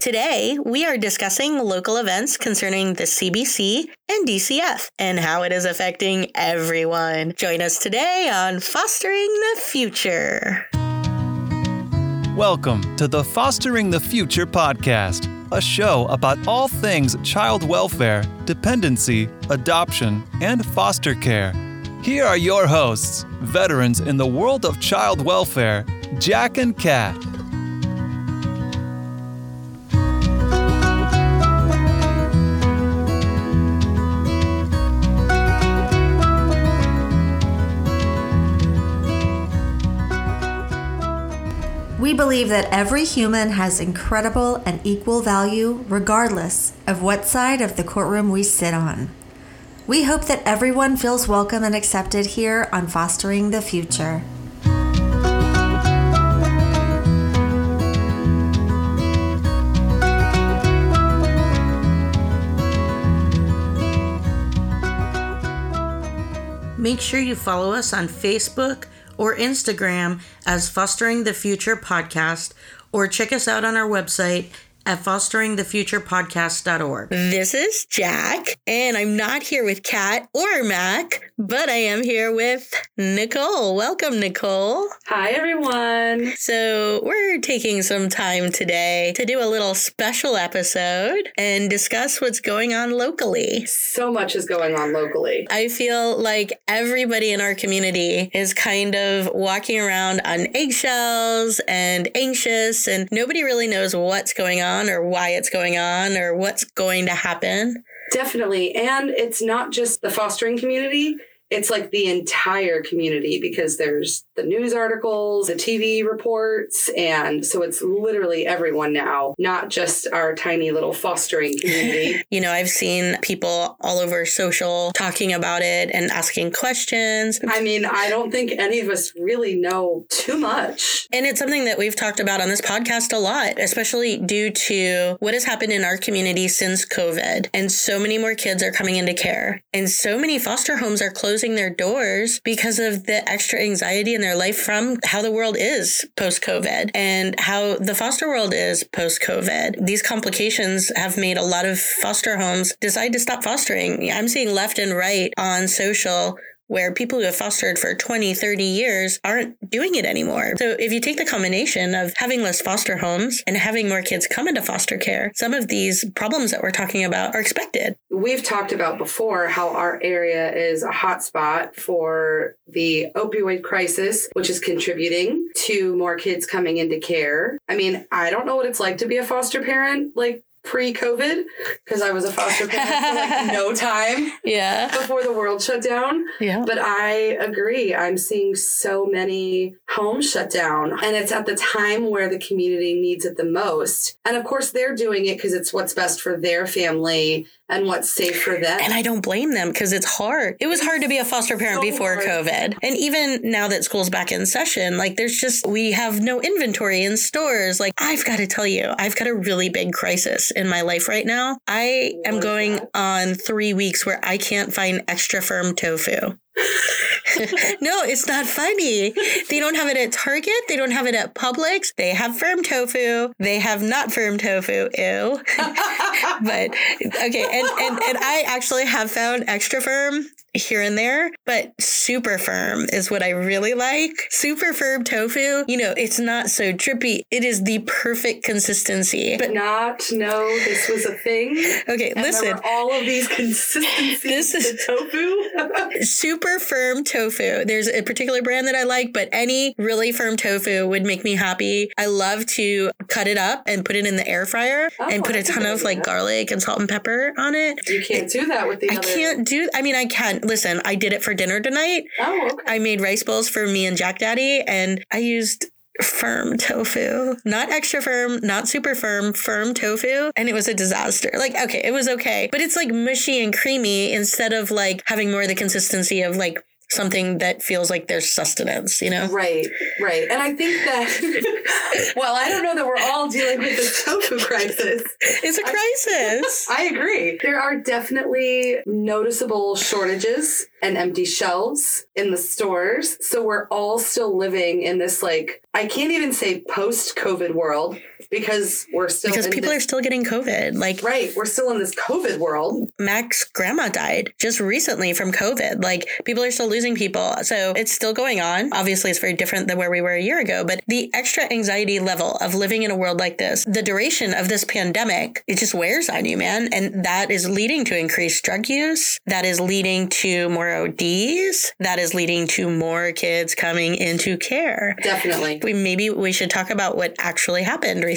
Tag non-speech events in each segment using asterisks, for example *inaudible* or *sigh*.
Today, we are discussing local events concerning the CBC and DCF and how it is affecting everyone. Join us today on Fostering the Future. Welcome to the Fostering the Future podcast, a show about all things child welfare, dependency, adoption, and foster care. Here are your hosts, veterans in the world of child welfare, Jack and Kat. We believe that every human has incredible and equal value regardless of what side of the courtroom we sit on. We hope that everyone feels welcome and accepted here on Fostering the Future. Make sure you follow us on Facebook or Instagram as Fostering the Future Podcast, or check us out on our website at fosteringthefuturepodcast.org. This is Jack, and I'm not here with Kat or Mac, but I am here with Nicole. Welcome, Nicole. Hi, everyone. So, we're taking some time today to do a little special episode and discuss what's going on locally. So much is going on locally. I feel like everybody in our community is kind of walking around on eggshells and anxious, and nobody really knows what's going on or why it's going on or what's going to happen. Definitely. And it's not just the fostering community, it's like the entire community because there's the news articles, the TV reports, and so it's literally everyone now, not just our tiny little fostering *laughs* community. you know, I've seen people all over social talking about it and asking questions. I mean, I don't think any of us really know too much. And it's something that we've talked about on this podcast a lot, especially due to what has happened in our community since COVID. And so many more kids are coming into care, and so many foster homes are closing closing their doors because of the extra anxiety in their life from how the world is post COVID and how the foster world is post COVID. These complications have made a lot of foster homes decide to stop fostering. I'm seeing left and right on social where people who have fostered for 20, 30 years aren't doing it anymore. So if you take the combination of having less foster homes and having more kids come into foster care, some of these problems that we're talking about are expected. We've talked about before how our area is a hotspot for the opioid crisis, which is contributing to more kids coming into care. I mean, I don't know what it's like to be a foster parent like pre-COVID because I was a foster parent for like *laughs* no time. Yeah. Before the world shut down. Yeah. But I agree. I'm seeing so many homes shut down and it's at the time where the community needs it the most. And of course they're doing it because it's what's best for their family and what's safe for them. And I don't blame them because it's hard. It was hard to be a foster parent so before hard. COVID. And even now that school's back in session, like there's just, we have no inventory in stores. Like I've got to tell you, I've got a really big crisis in my life right now. I am going on three weeks where I can't find extra firm tofu. *laughs* no, it's not funny. They don't have it at Target. They don't have it at Publix. They have firm tofu. They have not firm tofu. Ew. *laughs* but okay, and, and and I actually have found extra firm here and there, but super firm is what I really like. Super firm tofu, you know, it's not so drippy. It is the perfect consistency. But not know this was a thing. Okay, and listen. all of these consistencies this is tofu. *laughs* super firm tofu. There's a particular brand that I like, but any really firm tofu would make me happy. I love to cut it up and put it in the air fryer oh, and put a ton of like garlic and salt and pepper on it. You can't do that with the I other. can't do I mean I can't listen, I did it for dinner tonight. Oh, okay. I made rice bowls for me and Jack Daddy, and I used firm tofu, not extra firm, not super firm, firm tofu. And it was a disaster. Like, okay, it was okay, but it's like mushy and creamy instead of like having more of the consistency of like something that feels like there's sustenance, you know? Right, right. And I think that, *laughs* well, I don't know that we're all dealing with the tofu *laughs* crisis. It's a crisis. I, *laughs* I agree. There are definitely noticeable shortages and empty shelves in the stores. So we're all still living in this, like, I can't even say post COVID world because we're still because people this, are still getting COVID. Like, right, we're still in this COVID world. Mac's grandma died just recently from COVID. Like, people are still losing people. So it's still going on. Obviously, it's very different than where we were a year ago, but the extra anxiety level of living in a world like this, the duration of this pandemic, it just wears on you, man. And that is leading to increased drug use. That is leading to more ODs. That is leading to more kids coming into care. Definitely. We maybe we should talk about what actually happened recently.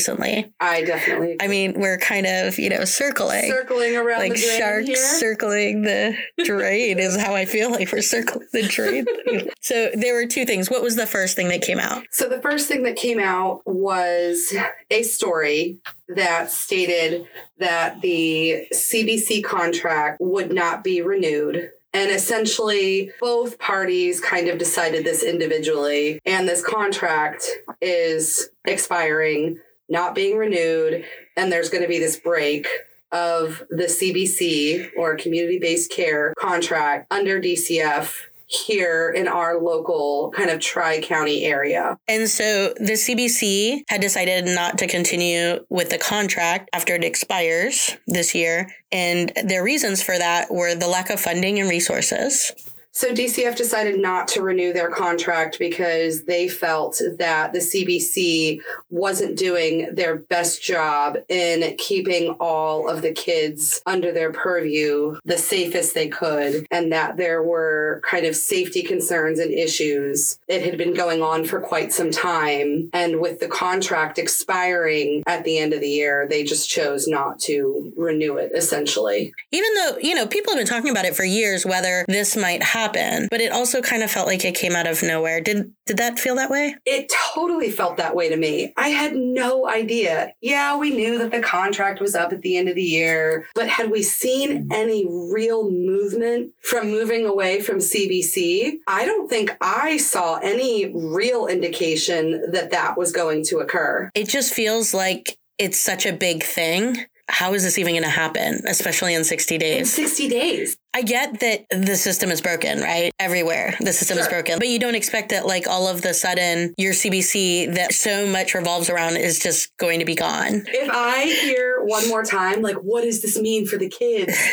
I definitely. I mean, we're kind of you know circling, circling around like sharks here. circling the *laughs* drain is how I feel like we're circling the drain. *laughs* so there were two things. What was the first thing that came out? So the first thing that came out was a story that stated that the CBC contract would not be renewed. And essentially, both parties kind of decided this individually. And this contract is expiring, not being renewed. And there's going to be this break of the CBC or community based care contract under DCF here in our local kind of tri county area. And so the CBC had decided not to continue with the contract after it expires this year. And their reasons for that were the lack of funding and resources. So DCF decided not to renew their contract because they felt that the CBC wasn't doing their best job in keeping all of the kids under their purview the safest they could, and that there were kind of safety concerns and issues. It had been going on for quite some time, and with the contract expiring at the end of the year, they just chose not to renew it essentially. Even though, you know, people have been talking about it for years whether this might happen, but it also kind of felt like it came out of nowhere. Did did that feel that way? It totally felt that way to me. I had no idea. Yeah, we knew that the contract was up at the end of the year, but had we seen any real movement from moving away from CBC? I don't think I saw any real indication that that was going to occur. It just feels like it's such a big thing. How is this even going to happen, especially in 60 In days? 60 days. I get that the system is broken, right? Everywhere the system is broken. But you don't expect that, like, all of the sudden, your CBC that so much revolves around is just going to be gone. If I hear one more time, like, what does this mean for the kids? *laughs*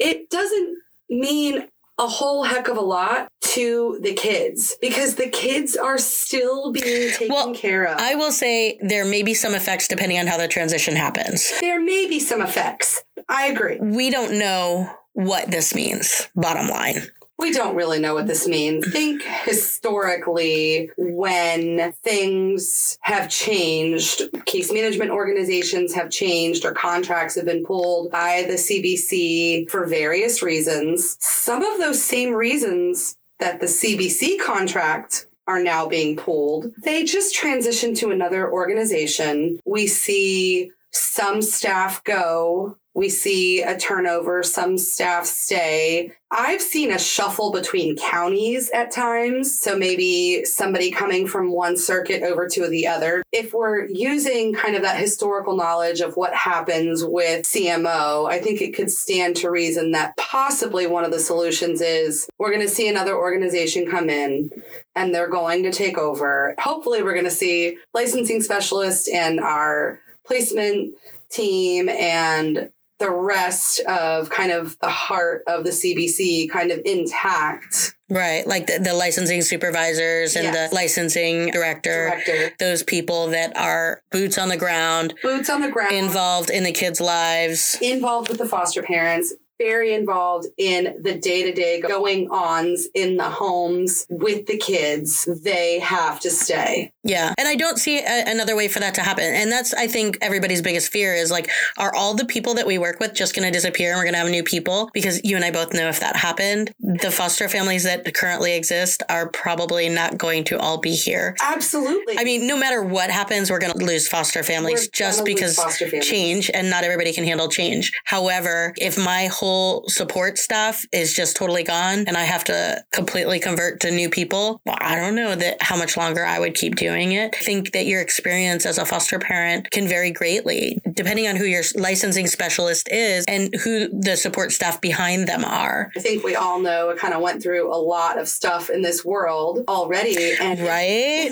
It doesn't mean a whole heck of a lot to the kids because the kids are still being taken Well, care of. I will say there may be some effects depending on how the transition happens. there may be some effects. I agree. We don't know what this means, bottom line. We don't really know what this means. Think historically when things have changed, case management organizations have changed, or contracts have been pulled by the CBC for various reasons. Some of those same reasons that the CBC contract are now being pulled, they just transitioned to another organization. We see some staff go. We see a turnover, some staff stay. I've seen a shuffle between counties at times. So maybe somebody coming from one circuit over to the other. If we're using kind of that historical knowledge of what happens with CMO, I think it could stand to reason that possibly one of the solutions is we're going to see another organization come in and they're going to take over. Hopefully, we're going to see licensing specialists and our placement team and the rest of kind of the heart of the CBC kind of intact. Right. Like the, the licensing supervisors and Yes. the licensing director, Director. those people that are boots on the ground, Boots on the ground, involved in the kids' lives. involved with the foster parents, very involved in the day to day going ons in the homes with the kids. They have to stay. Yeah. And I don't see a, another way for that to happen. And that's, I think, everybody's biggest fear is like, are all the people that we work with just going to disappear and we're going to have new people? Because you and I both know if that happened, the foster families that currently exist are probably not going to all be here. Absolutely. I mean, no matter what happens, we're going to lose foster families We're just because families. change and not everybody can handle change. However, if my whole whole support staff is just totally gone and I have to completely convert to new people, well, I don't know that how much longer I would keep doing it. I think that your experience as a foster parent can vary greatly depending on who your licensing specialist is and who the support staff behind them are. I think we all know I kind of went through a lot of stuff in this world already. And *laughs* right?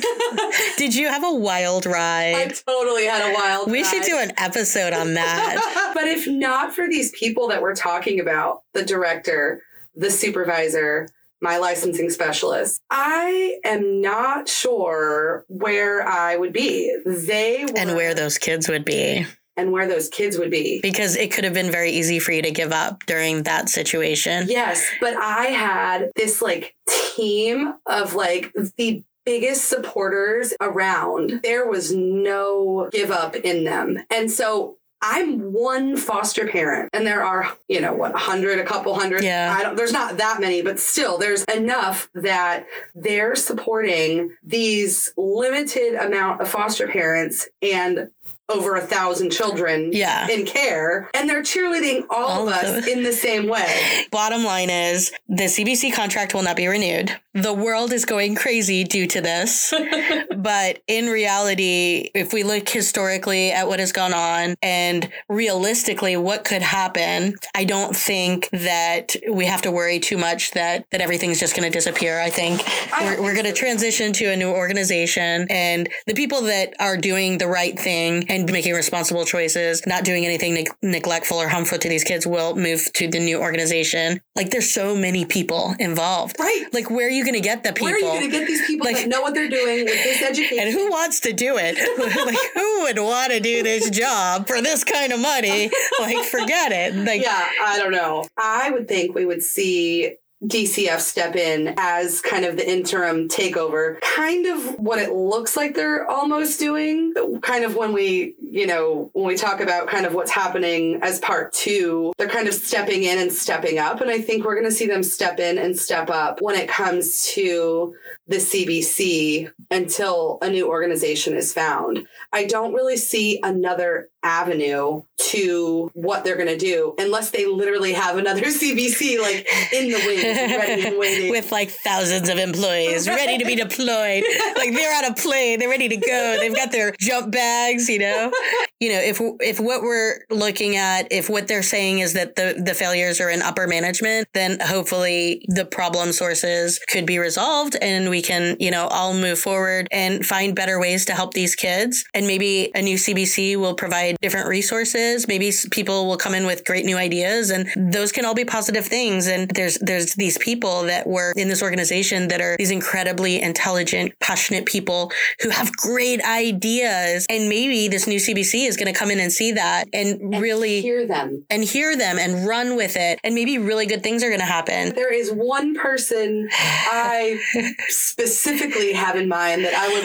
*laughs* Did you have a wild ride? I totally had a wild we ride. should do an episode on that. *laughs* but if not for these people that we're talking about, the director, the supervisor, my licensing specialist, I am not sure where I would be. They were, and where those kids would be. and where those kids would be. Because it could have been very easy for you to give up during that situation. Yes, but I had this like team of like the biggest supporters around. There was no give up in them. And so I'm one foster parent, and there are, you know, what, a hundred, a couple hundred. Yeah. I don't, there's not that many, but still, there's enough that they're supporting these limited amount of foster parents and over a thousand children Yeah. in care, and they're cheerleading all, All of us in the same way. *laughs* Bottom line is the CBC contract will not be renewed. The world is going crazy due to this. *laughs* but in reality, if we look historically at what has gone on and realistically what could happen, I don't think that we have to worry too much that that everything's just going to disappear. I think I we're, we're going to transition to a new organization and the people that are doing the right thing and making responsible choices, not doing anything neg- neglectful or harmful to these kids will move to the new organization. Like there's so many people involved. Right. Like where are you going to get the people? Where are you going to get these people Like- that know what they're doing with this *laughs* education? and who wants to do it? *laughs* *laughs* like who would want to do this job for this kind of money? Like forget it. Like yeah, I don't know. I would think we would see DCF step in as kind of the interim takeover, kind of what it looks like they're almost doing. Kind of when we, you know, when we talk about kind of what's happening as part two, they're kind of stepping in and stepping up. And I think we're going to see them step in and step up when it comes to the CBC until a new organization is found. I don't really see another avenue to what they're going to do unless they literally have another *laughs* CBC like in the wings, ready and waiting. with like thousands of employees ready to be deployed. like they're on a plane, they're ready to go. They've got their jump bags, you know. You know, if if what we're looking at, if what they're saying is that the the failures are in upper management, then hopefully the problem sources could be resolved and we can, you know, all move forward and find better ways to help these kids. And maybe a new CBC will provide different resources. Maybe people will come in with great new ideas and those can all be positive things. And there's there's these people that were in this organization that are these incredibly intelligent, passionate people who have great ideas. And maybe this new CBC is going to come in and see that and, And really hear them. and hear them and run with it. And maybe really good things are going to happen. There is one person I specifically have in mind that I would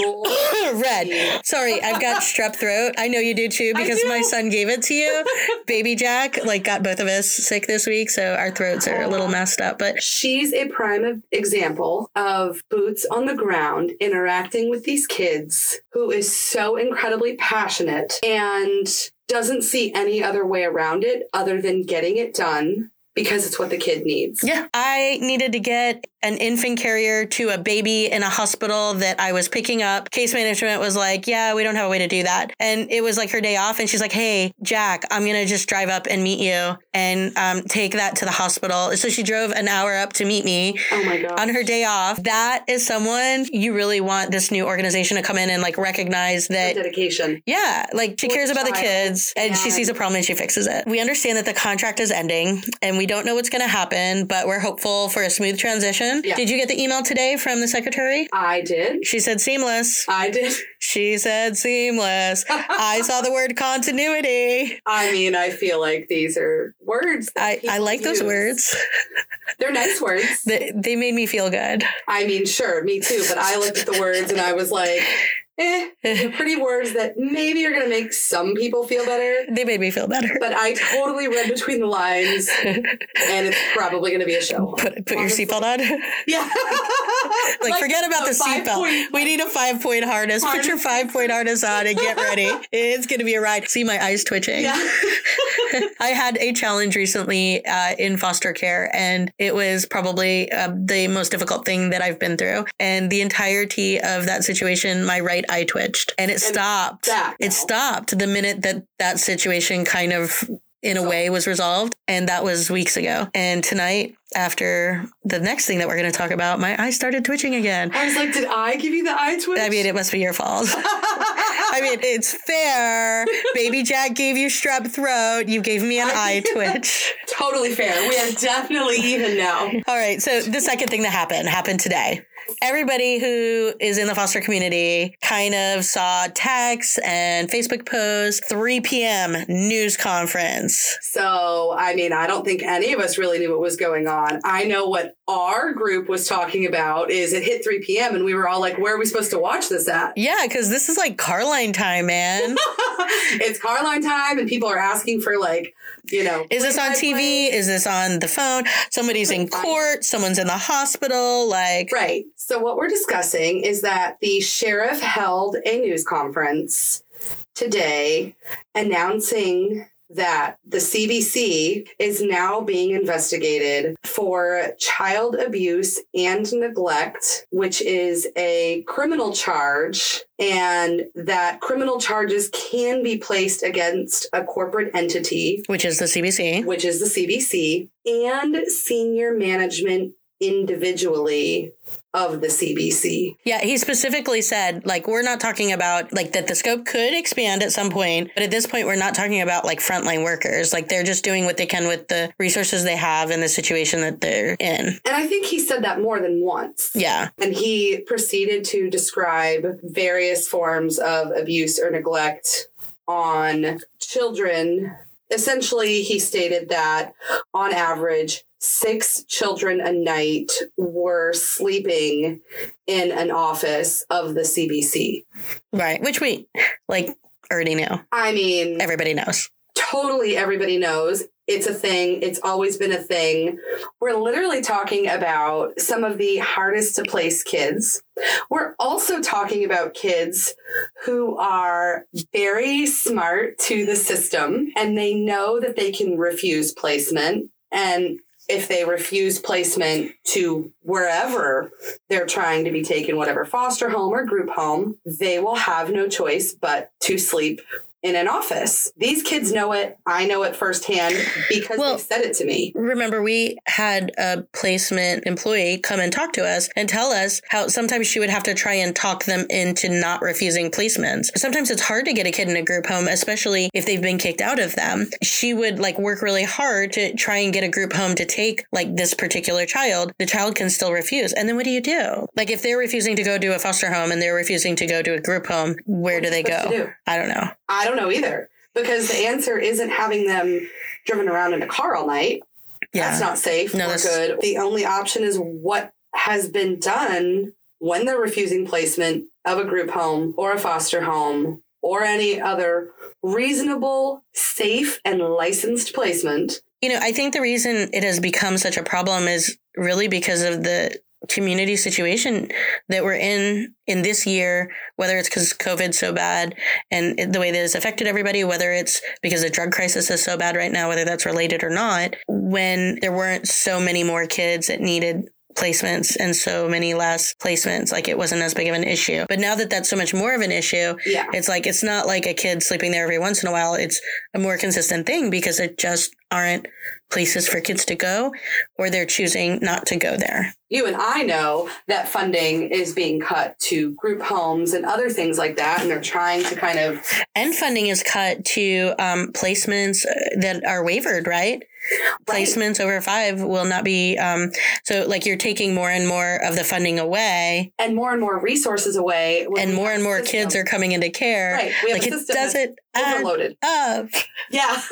*laughs* Red. *laughs* Sorry, I've got strep throat. I know you do too because my son gave it to you. *laughs* Baby Jack like got both of us sick this week, so our throats are a little messed up. But She's a prime example of boots on the ground interacting with these kids who is so incredibly passionate and doesn't see any other way around it other than getting it done because it's what the kid needs. yeah, I needed to get an infant carrier to a baby in a hospital that I was picking up. Case management was like, "Yeah, we don't have a way to do that." And it was like her day off and she's like, "Hey, Jack, I'm going to just drive up and meet you and um, take that to the hospital." So she drove an hour up to meet me. Oh my god. on her day off. That is someone you really want this new organization to come in and like recognize that. dedication. Yeah, like she Poor cares about the kids and she sees a problem and she fixes it. We understand that the contract is ending and we don't know what's going to happen, but we're hopeful for a smooth transition. Yeah. Did you get the email today from the secretary? I did. She said seamless. I did. She said seamless. I *laughs* saw the word continuity. I mean, I feel like these are words. that I, I like those words. *laughs* They're nice words. They, they made me feel good. I mean, sure, me too. But I looked at the words and I was like, eh, pretty words that maybe are going to make some people feel better. They made me feel better. But I totally read between the lines, and it's probably going to be a show. Put, put your seatbelt on. Yeah. *laughs* Like, forget about the seatbelt. We need a five point harness. Put your five point harness on and get ready. *laughs* it's gonna be a ride. See my eyes twitching. Yeah. *laughs* I had a challenge recently uh, in foster care, and it was probably uh, the most difficult thing that I've been through. And the entirety of that situation, my right eye twitched, and it stopped. that It stopped the minute that that situation kind of in a way was resolved. And that was weeks ago. And tonight after the next thing that we're going to talk about my eye started twitching again. I was like, did I give you the eye twitch? i mean it must be your fault. *laughs* I mean it's fair. Baby jack gave you strep throat. You gave me an eye *laughs* twitch. Totally fair. We are definitely even now. all right so the second thing that happened happened today everybody who is in the foster community kind of saw texts and facebook posts 3 p.m news conference So, I mean, I don't think any of us really knew what was going on. I know what our group was talking about is it hit 3 p.m. and we were all like, where are we supposed to watch this at? Yeah, because this is like Carline time, man. *laughs* it's Carline time and people are asking for like, you know, Is this on. TV? Is this on the phone? Somebody's in court. Someone's in the hospital. Like, Right. So, what we're discussing is that the sheriff held a news conference today announcing that the CBC is now being investigated for child abuse and neglect, which is a criminal charge, and that criminal charges can be placed against a corporate entity which is the CBC. which is the CBC, and senior management individually of the CBC. Yeah, he specifically said, like, we're not talking about like that the scope could expand at some point, but at this point, we're not talking about like frontline workers. Like, they're just doing what they can with the resources they have in the situation that they're in. And I think he said that more than once. Yeah. And he proceeded to describe various forms of abuse or neglect on children. Essentially, he stated that on average, six children a night were sleeping in an office of the CBC. Right. Which we like already knew. I mean, Everybody knows. totally everybody knows it's a thing. It's always been a thing. We're literally talking about some of the hardest to place kids. We're also talking about kids who are very smart to the system and they know that they can refuse placement. And if they refuse placement to wherever they're trying to be taken, whatever foster home or group home, they will have no choice but to sleep in an office. These kids know it. I know it firsthand because Well- they said it to me. Remember, we had a placement employee come and talk to us and tell us how sometimes she would have to try and talk them into not refusing placements. Sometimes it's hard to get a kid in a group home, especially if they've been kicked out of them. She would like work really hard to try and get a group home to take like this particular child. The child can still refuse. And then what do you do? Like if they're refusing to go to a foster home and they're refusing to go to a group home, where do they go? do? I don't know. I don't know either because the answer isn't having them driven around in a car all night. Yeah. That's not safe No, or that's- good. The only option is what has been done when they're refusing placement of a group home or a foster home or any other reasonable, safe, and licensed placement. You know, I think the reason it has become such a problem is really because of the community situation that we're in in this year, whether it's because COVID's so bad and the way that it's affected everybody, whether it's because the drug crisis is so bad right now, whether that's related or not, when there weren't so many more kids that needed placements and so many less placements like it wasn't as big of an issue. But now that that's so much more of an issue Yeah. it's like it's not like a kid sleeping there every once in a while. It's a more consistent thing because it just aren't places for kids to go or they're choosing not to go there. You and I know that funding is being cut to group homes and other things like that, and they're trying to kind of and funding is cut to um, placements uh, that are wavered right Right. placements over five will not be um, so like you're taking more and more of the funding away and more and more resources away. and more and more system. kids are coming into care Right. We have like it doesn't overloaded. up Yeah. *laughs* *laughs*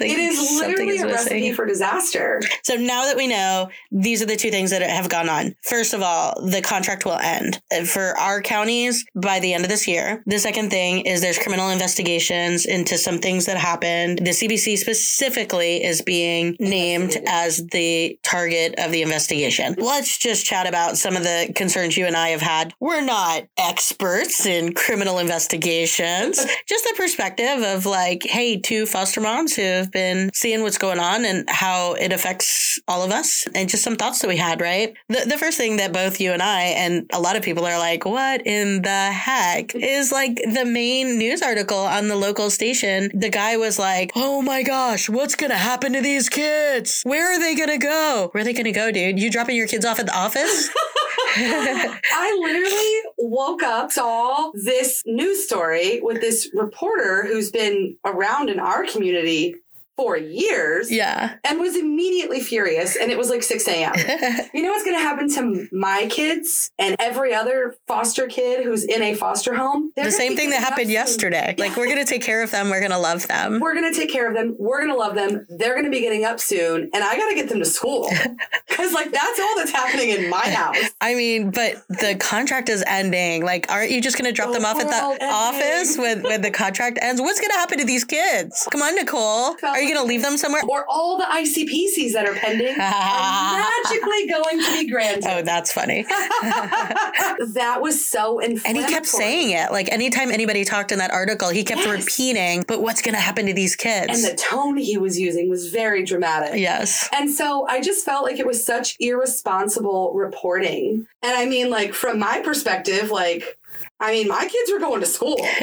It is literally is a recipe for disaster. So now that we know, these are the two things that have gone on. First of all, the contract will end for our counties by the end of this year. The second thing is there's criminal investigations into some things that happened. The CBC specifically is being named as the target of the investigation. Let's just chat about some of the concerns you and I have had. We're not experts in criminal investigations, *laughs* just the perspective of like, hey, two foster moms who have been seeing what's going on and how it affects all of us, and just some thoughts that we had, right? The, the first thing that both you and I, and a lot of people are like, what in the heck is like the main news article on the local station? The guy was like, oh my gosh, what's going to happen to these kids? Where are they going to go? Where are they going to go, dude? You dropping your kids off at the office? *laughs* *laughs* I literally woke up, saw this news story with this reporter who's been around in our community for years. Yeah. And was immediately furious. And it was like 6 a.m. *laughs* you know what's going to happen to my kids and every other foster kid who's in a foster home? the same thing that happened yesterday. Like, we're going to take care of them. We're going to love them. We're going to take care of them. We're going to love them. They're going to be getting up soon. And I got to get them to school. *laughs* Because, like, that's all that's happening in my house. I mean, but the contract is ending. Like, aren't you just going to drop the them off at the office when, when the contract ends? What's going to happen to these kids? Come on, Nicole. Are you you going to leave them somewhere? Or all the ICPCs that are pending *laughs* are magically going to be granted. Oh, that's funny. *laughs* that was so And he kept saying it. Like anytime anybody talked in that article, he kept yes. repeating, but what's going to happen to these kids? And the tone he was using was very dramatic. Yes. And so I just felt like it was such irresponsible reporting. And I mean, like, from my perspective, like, I mean, my kids were going to school. *laughs* *laughs*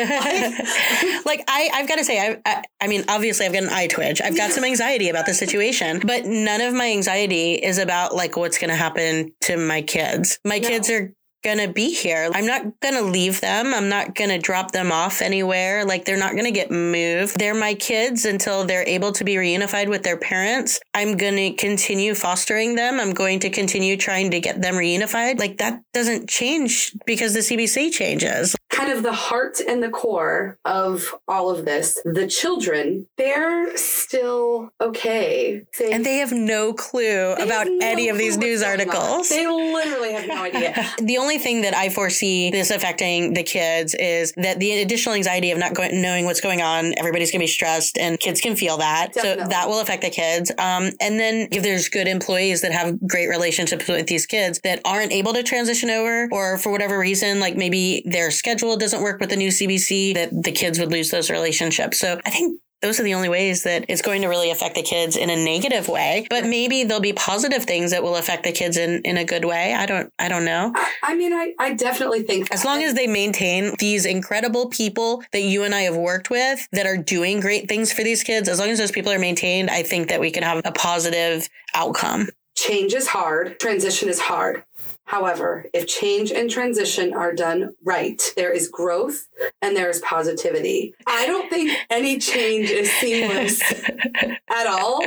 like I, I've got to say, I, I, I, mean, obviously, I've got an eye twitch. I've got some anxiety about the situation, but none of my anxiety is about like what's going to happen to my kids. My no. kids are going to be here. I'm not going to leave them. I'm not going to drop them off anywhere. Like they're not going to get moved. They're my kids until they're able to be reunified with their parents. I'm going to continue fostering them. I'm going to continue trying to get them reunified. Like that doesn't change because the CBC changes kind of the heart and the core of all of this. The children, they're still okay. They, and they have no clue about no any of these news articles. They literally have no *laughs* idea. the only thing that I foresee this affecting the kids is that the additional anxiety of not going, knowing what's going on, everybody's going to be stressed and kids can feel that. Definitely. So that will affect the kids. Um, and then if there's good employees that have great relationships with these kids that aren't able to transition over or for whatever reason, like maybe their schedule doesn't work with the new CBC, that the kids would lose those relationships. So I think those are the only ways that it's going to really affect the kids in a negative way but maybe there'll be positive things that will affect the kids in, in a good way. I don't i don't know. I mean i, I definitely think as long as they maintain these incredible people that you and i have worked with that are doing great things for these kids as long as those people are maintained i think that we can have a positive outcome. change is hard transition is hard However, if change and transition are done right, there is growth and there is positivity. I don't think any change is seamless *laughs* at all.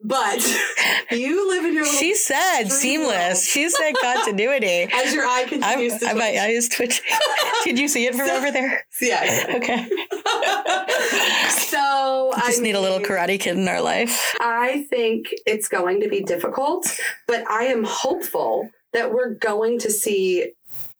But you live in your. She said seamless. She said continuity. *laughs* As your eye continues I'm, to twitch. My eye is twitching. *laughs* Did you see it from so, over there? Yeah. Okay. so I just I need a little karate kid in our life. I think it's going to be difficult, but I am hopeful that we're going to see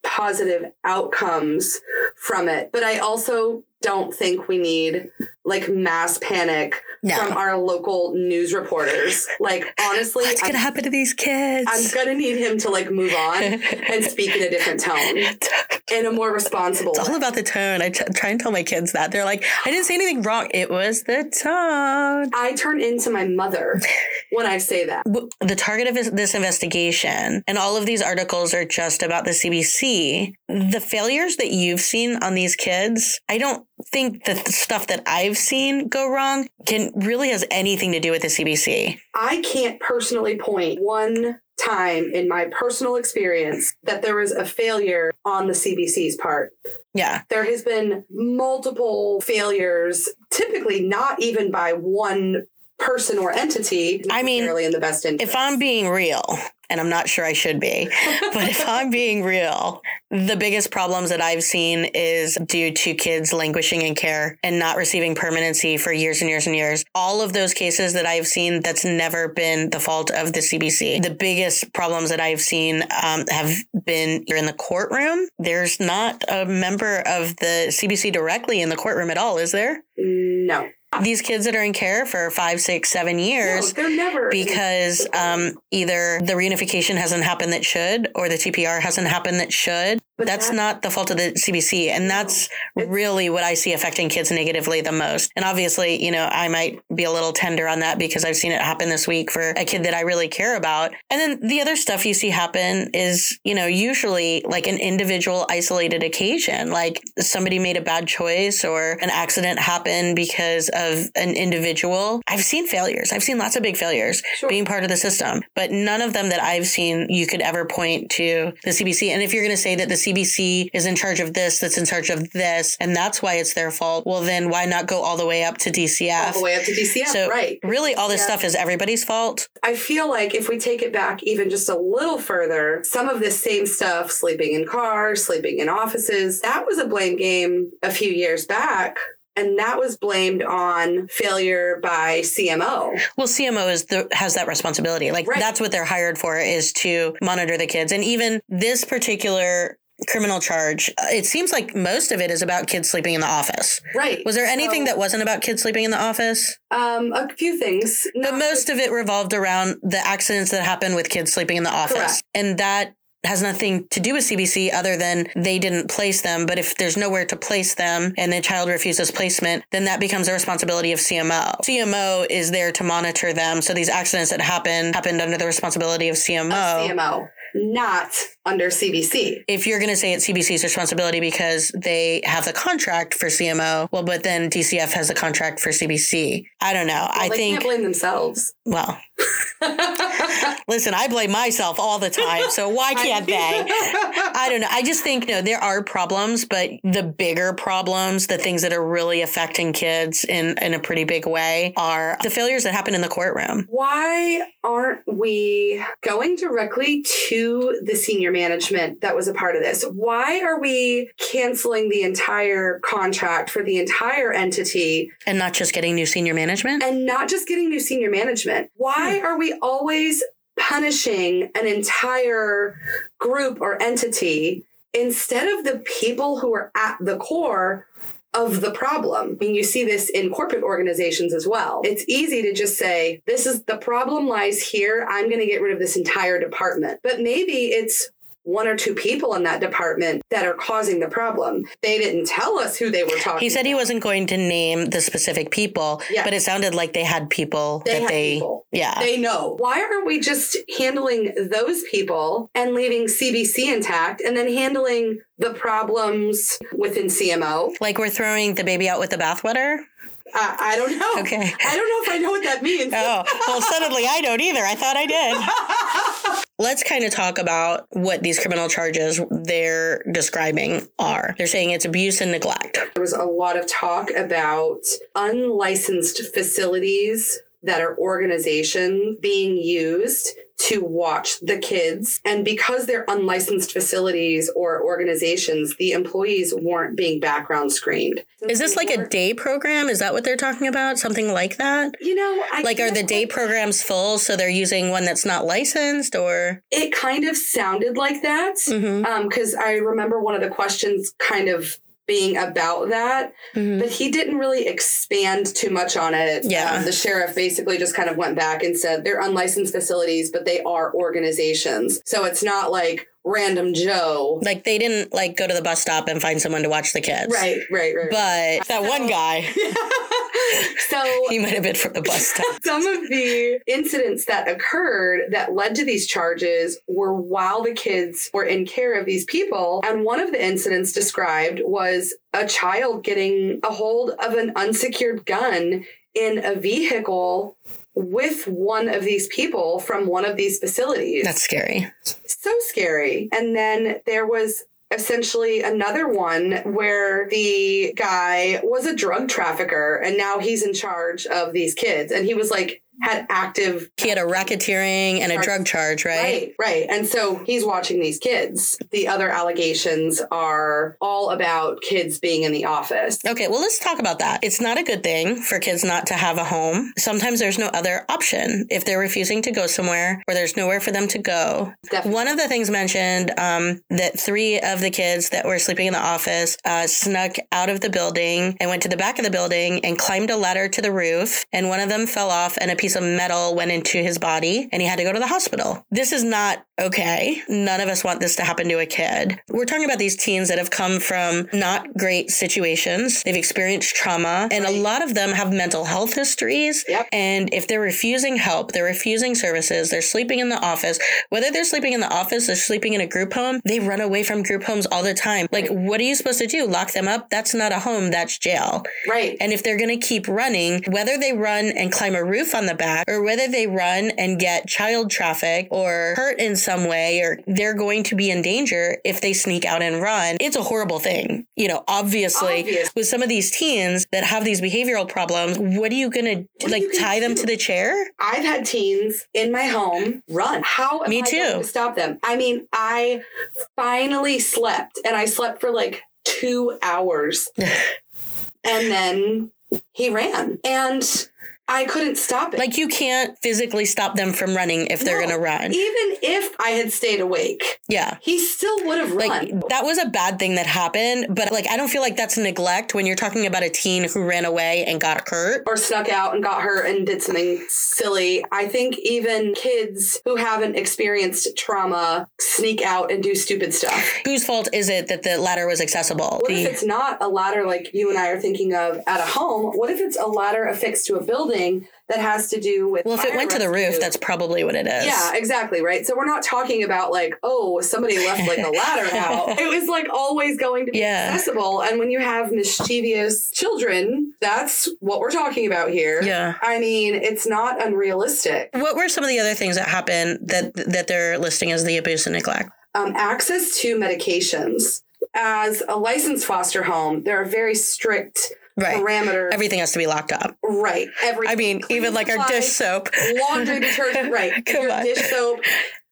positive outcomes from it. But I also don't think we need like mass panic no. from our local news reporters. Like honestly, what's I'm, gonna happen to these kids? I'm gonna need him to like move on and speak in a different tone, *laughs* in a more responsible. It's all about the tone. I t- try and tell my kids that they're like, I didn't say anything wrong. It was the tone. I turn into my mother when I say that. The target of this investigation and all of these articles are just about the CBC. The failures that you've seen on these kids, I don't think that the stuff that I've seen go wrong can really has anything to do with the CBC. I can't personally point one time in my personal experience that there was a failure on the CBC's part. Yeah. There has been multiple failures, typically not even by one person or entity. I mean, in the best interest. If I'm being real, and I'm not sure I should be. *laughs* but if I'm being real, the biggest problems that I've seen is due to kids languishing in care and not receiving permanency for years and years and years. All of those cases that I've seen, that's never been the fault of the CBC. The biggest problems that I've seen um, have been in the courtroom. There's not a member of the CBC directly in the courtroom at all, is there? No these kids that are in care for five, six, seven years. No, they're never because um, either the reunification hasn't happened that should, or the TPR hasn't happened that should. But that's that- not the fault of the CBC. And that's really what I see affecting kids negatively the most. And obviously, you know, I might be a little tender on that because I've seen it happen this week for a kid that I really care about. And then the other stuff you see happen is, you know, usually like an individual isolated occasion, like somebody made a bad choice or an accident happened because of an individual. I've seen failures. I've seen lots of big failures Sure. being part of the system, but none of them that I've seen you could ever point to the CBC. And if you're going to say that the CBC is in charge of this, that's in charge of this, and that's why it's their fault, well, then why not go all the way up to DCF? all the way up to DCF, so right? really, all this Yeah. stuff is everybody's fault. I feel like if we take it back even just a little further, some of this same stuff, sleeping in cars, sleeping in offices, that was a blame game a few years back. And that was blamed on failure by CMO. Well, CMO is the has that responsibility. Like Right. that's what they're hired for is to monitor the kids. And even this particular criminal charge, uh, it seems like most of it is about kids sleeping in the office. Right. Was there anything So, that wasn't about kids sleeping in the office? Um, a few things. But Not- most of it revolved around the accidents that happened with kids sleeping in the office. Correct. And that has nothing to do with CBC other than they didn't place them. But if there's nowhere to place them and the child refuses placement, then that becomes the responsibility of CMO. CMO is there to monitor them. So these accidents that happened happened under the responsibility of CMO. CMO, not under CBC. If you're going to say it's CBC's responsibility because they have the contract for CMO, well, but then DCF has the contract for CBC. I don't know. I they think, can't blame themselves. well, *laughs* Listen, I blame myself all the time, so why can't they? I don't know. I just think no, there are problems, but the bigger problems, the things that are really affecting kids in in a pretty big way, are the failures that happen in the courtroom. Why aren't we going directly to the senior management that was a part of this? Why are we canceling the entire contract for the entire entity And not just getting new senior management. and not just getting new senior management? Why hmm. are we always punishing an entire group or entity instead of the people who are at the core of the problem. I mean, you see this in corporate organizations as well. It's easy to just say, this is the problem lies here. I'm going to get rid of this entire department. But maybe it's one or two people in that department that are causing the problem. They didn't tell us who they were talking He said he wasn't going to name the specific people, Yeah. but it sounded like they had people They that they, people. yeah. They know. Why aren't we just handling those people and leaving CBC intact and then handling the problems within CMO? like we're throwing the baby out with the bathwater. I, I don't know. Okay. I don't know if I know what that means. Oh, well, suddenly I don't either. I thought I did. *laughs* Let's kind of talk about what these criminal charges they're describing are. They're saying it's abuse and neglect. There was a lot of talk about unlicensed facilities that are organization being used to watch the kids. And because they're unlicensed facilities or organizations, the employees weren't being background screened. Is this like a day program? Is that what they're talking about? Something like that? You know, I Like, are the day programs full so they're using one that's not licensed or? It kind of sounded like that. Mm-hmm. Um, because I remember one of the questions kind of being about that, Mhm. but he didn't really expand too much on it. Yeah. Um, the sheriff basically just kind of went back and said they're unlicensed facilities, but they are organizations. So it's not like random Joe. Like, they didn't like go to the bus stop and find someone to watch the kids. Right, right, right. But that one guy, *laughs* so he might have been from the bus stop. *laughs* some of the incidents that occurred that led to these charges were while the kids were in care of these people. And one of the incidents described was a child getting a hold of an unsecured gun in a vehicle with one of these people from one of these facilities. That's scary. so scary. And then there was essentially another one where the guy was a drug trafficker and now he's in charge of these kids and he was like had active He had a racketeering and a drug charge, right? Right, right. And so he's watching these kids. The other allegations are all about kids being in the office. Okay, well, let's talk about that. It's not a good thing for kids not to have a home. Sometimes there's no other option if they're refusing to go somewhere or there's nowhere for them to go. Definitely. One of the things mentioned um, that three of the kids that were sleeping in the office uh, snuck out of the building and went to the back of the building and climbed a ladder to the roof. And one of them fell off and a piece piece of metal went into his body and he had to go to the hospital. This is not okay. None of us want this to happen to a kid. We're talking about these teens that have come from not great situations. They've experienced trauma, and a lot of them have mental health histories. Yep. And if they're refusing help, they're refusing services, they're sleeping in the office, whether they're sleeping in the office or sleeping in a group home, they run away from group homes all the time. Like, what are you supposed to do? Lock them up? That's not a home, that's jail. Right. And if they're going to keep running, whether they run and climb a roof on the back or whether they run and get child traffic or hurt in some way or they're going to be in danger if they sneak out and run, it's a horrible thing. You know, obviously, Obvious. with some of these teens that have these behavioral problems, what are you going to like gonna tie them to the chair? I've had teens in my home run. How am Me I too. going to stop them? I mean, I finally slept and I slept for like two hours *laughs* and then he ran and I couldn't stop it. Like you can't physically stop them from running if they're No. going to run. Even if I had stayed awake, Yeah. he still would have run. Like that was a bad thing that happened, but like I don't feel like that's neglect when you're talking about a teen who ran away and got hurt. or snuck out and got hurt and did something silly. I think even kids who haven't experienced trauma sneak out and do stupid stuff. Whose fault is it that the ladder was accessible? What The- if it's not a ladder like you and I are thinking of at a home? What if it's a ladder affixed to a building that has to do with well, if it went to the roof, that's probably what it is. yeah, exactly, right? So we're not talking about like, oh, somebody left like a ladder *laughs* out. It was like always going to be Yeah. accessible. And when you have mischievous children, that's what we're talking about here. Yeah. I mean, it's not unrealistic. What were some of the other things that happened that that they're listing as the abuse and neglect? Um, access to medications. As a licensed foster home, there are very strict Right. parameters. Everything has to be locked up. right. Everything. I mean, even like our dish soap. laundry *laughs* detergent, right? Come your on. dish soap.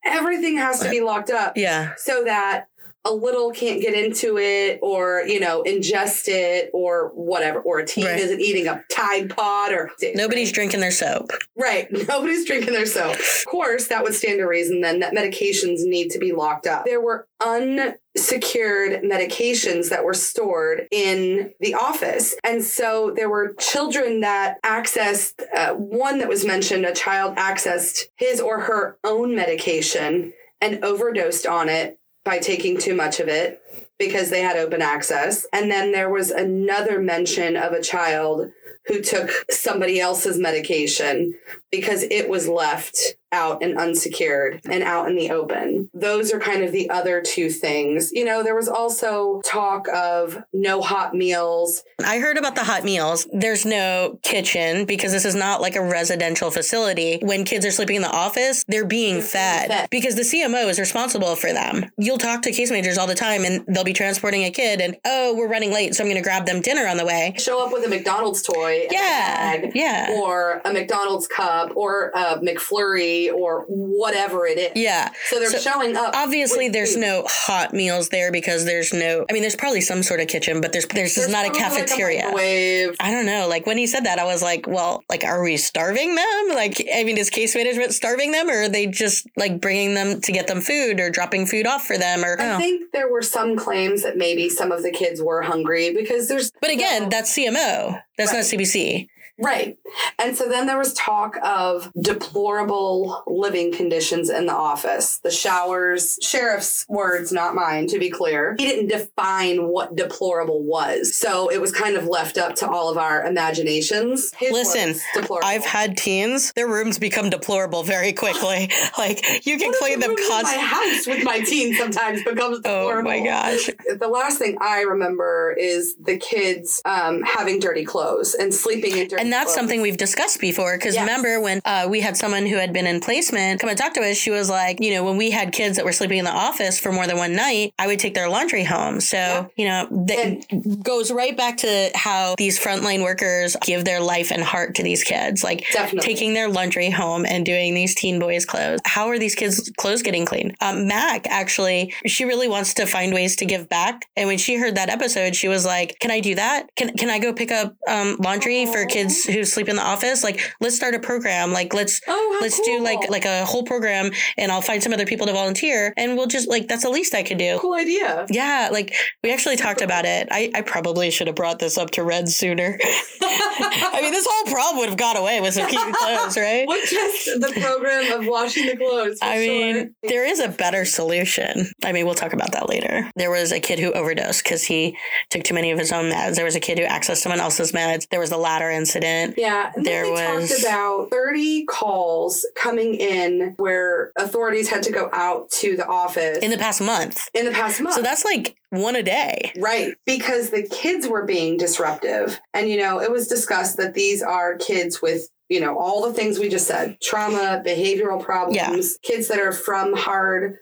Everything has to be locked up Yeah. so that a little can't get into it or, you know, ingest it or whatever, or a teen Right. isn't eating a Tide Pod or Nobody's drinking their soap. Right. *laughs* Nobody's drinking their soap. Of course, that would stand to reason then that medications need to be locked up. There were unsecured medications that were stored in the office. And so there were children that accessed, uh, one that was mentioned, a child accessed his or her own medication and overdosed on it by taking too much of it because they had open access. And then there was another mention of a child who took somebody else's medication because it was left out and unsecured and out in the open. Those are kind of the other two things. You know, there was also talk of no hot meals. I heard about the hot meals. There's no kitchen because this is not like a residential facility. When kids are sleeping in the office, they're being fed, fed. because the CMO is responsible for them. You'll talk to case managers all the time and they'll be transporting a kid and, oh, we're running late, so I'm going to grab them dinner on the way. Show up with a McDonald's toy, and a Yeah. bag, Yeah. or a McDonald's cup, or a McFlurry, or whatever it is. Yeah. So they're So, showing up. Obviously, there's food. no hot meals there because there's no. I mean, there's probably some sort of kitchen, but there's there's, There's not a probably, like, cafeteria. microwave. I don't know. Like when he said that, I was like, well, like, are we starving them? Like, I mean, is case management starving them or are they just like bringing them to get them food or dropping food off for them or, I oh. think there were some claims that maybe some of the kids were hungry because there's. but again, no- that's CMO. That's not CBC. Right. And so then there was talk of deplorable living conditions in the office. The showers, sheriff's words, not mine, to be clear. He didn't define what deplorable was. So it was kind of left up to all of our imaginations. His Listen, deplorable. I've had teens, their rooms become deplorable very quickly. *laughs* like you can What clean the them in my house with my teens sometimes becomes *laughs* Oh my gosh. The last thing I remember is the kids um, having dirty clothes and sleeping in dirty And that's something we've discussed before. Because Yes. remember when uh, we had someone who had been in placement come and talk to us, she was like, you know, when we had kids that were sleeping in the office for more than one night, I would take their laundry home. So, you know, that goes right back to how these frontline workers give their life and heart to these kids, like Definitely. taking their laundry home and doing these teen boys' clothes. How are these kids' clothes getting cleaned? Um, Mac actually, she really wants to find ways to give back. And when she heard that episode, she was like, "Can I do that? Can can I go pick up um, laundry for kids kids who sleep in the office. Like, let's start a program. Like, let's Oh, let's do like like a whole program, and I'll find some other people to volunteer, and we'll just like that's the least I could do. cool idea. Yeah, like we actually talked about it. I, I probably should have brought this up to Red sooner. *laughs* I mean, this whole problem would have gone away with some cute clothes, right? *laughs* What just the program of washing the clothes? I mean, sure. there is a better solution. I mean, we'll talk about that later. There was a kid who overdosed because he took too many of his own meds. There was a kid who accessed someone else's meds. There was the ladder incident. Yeah, There was- talked about 30 calls coming in where authorities had to go out to the office In the past month. in the past month. So that's like one a day. Right, because the kids were being disruptive. And, you know, it was discussed that these are kids with, you know, all the things we just said trauma, behavioral problems, kids that are from hard.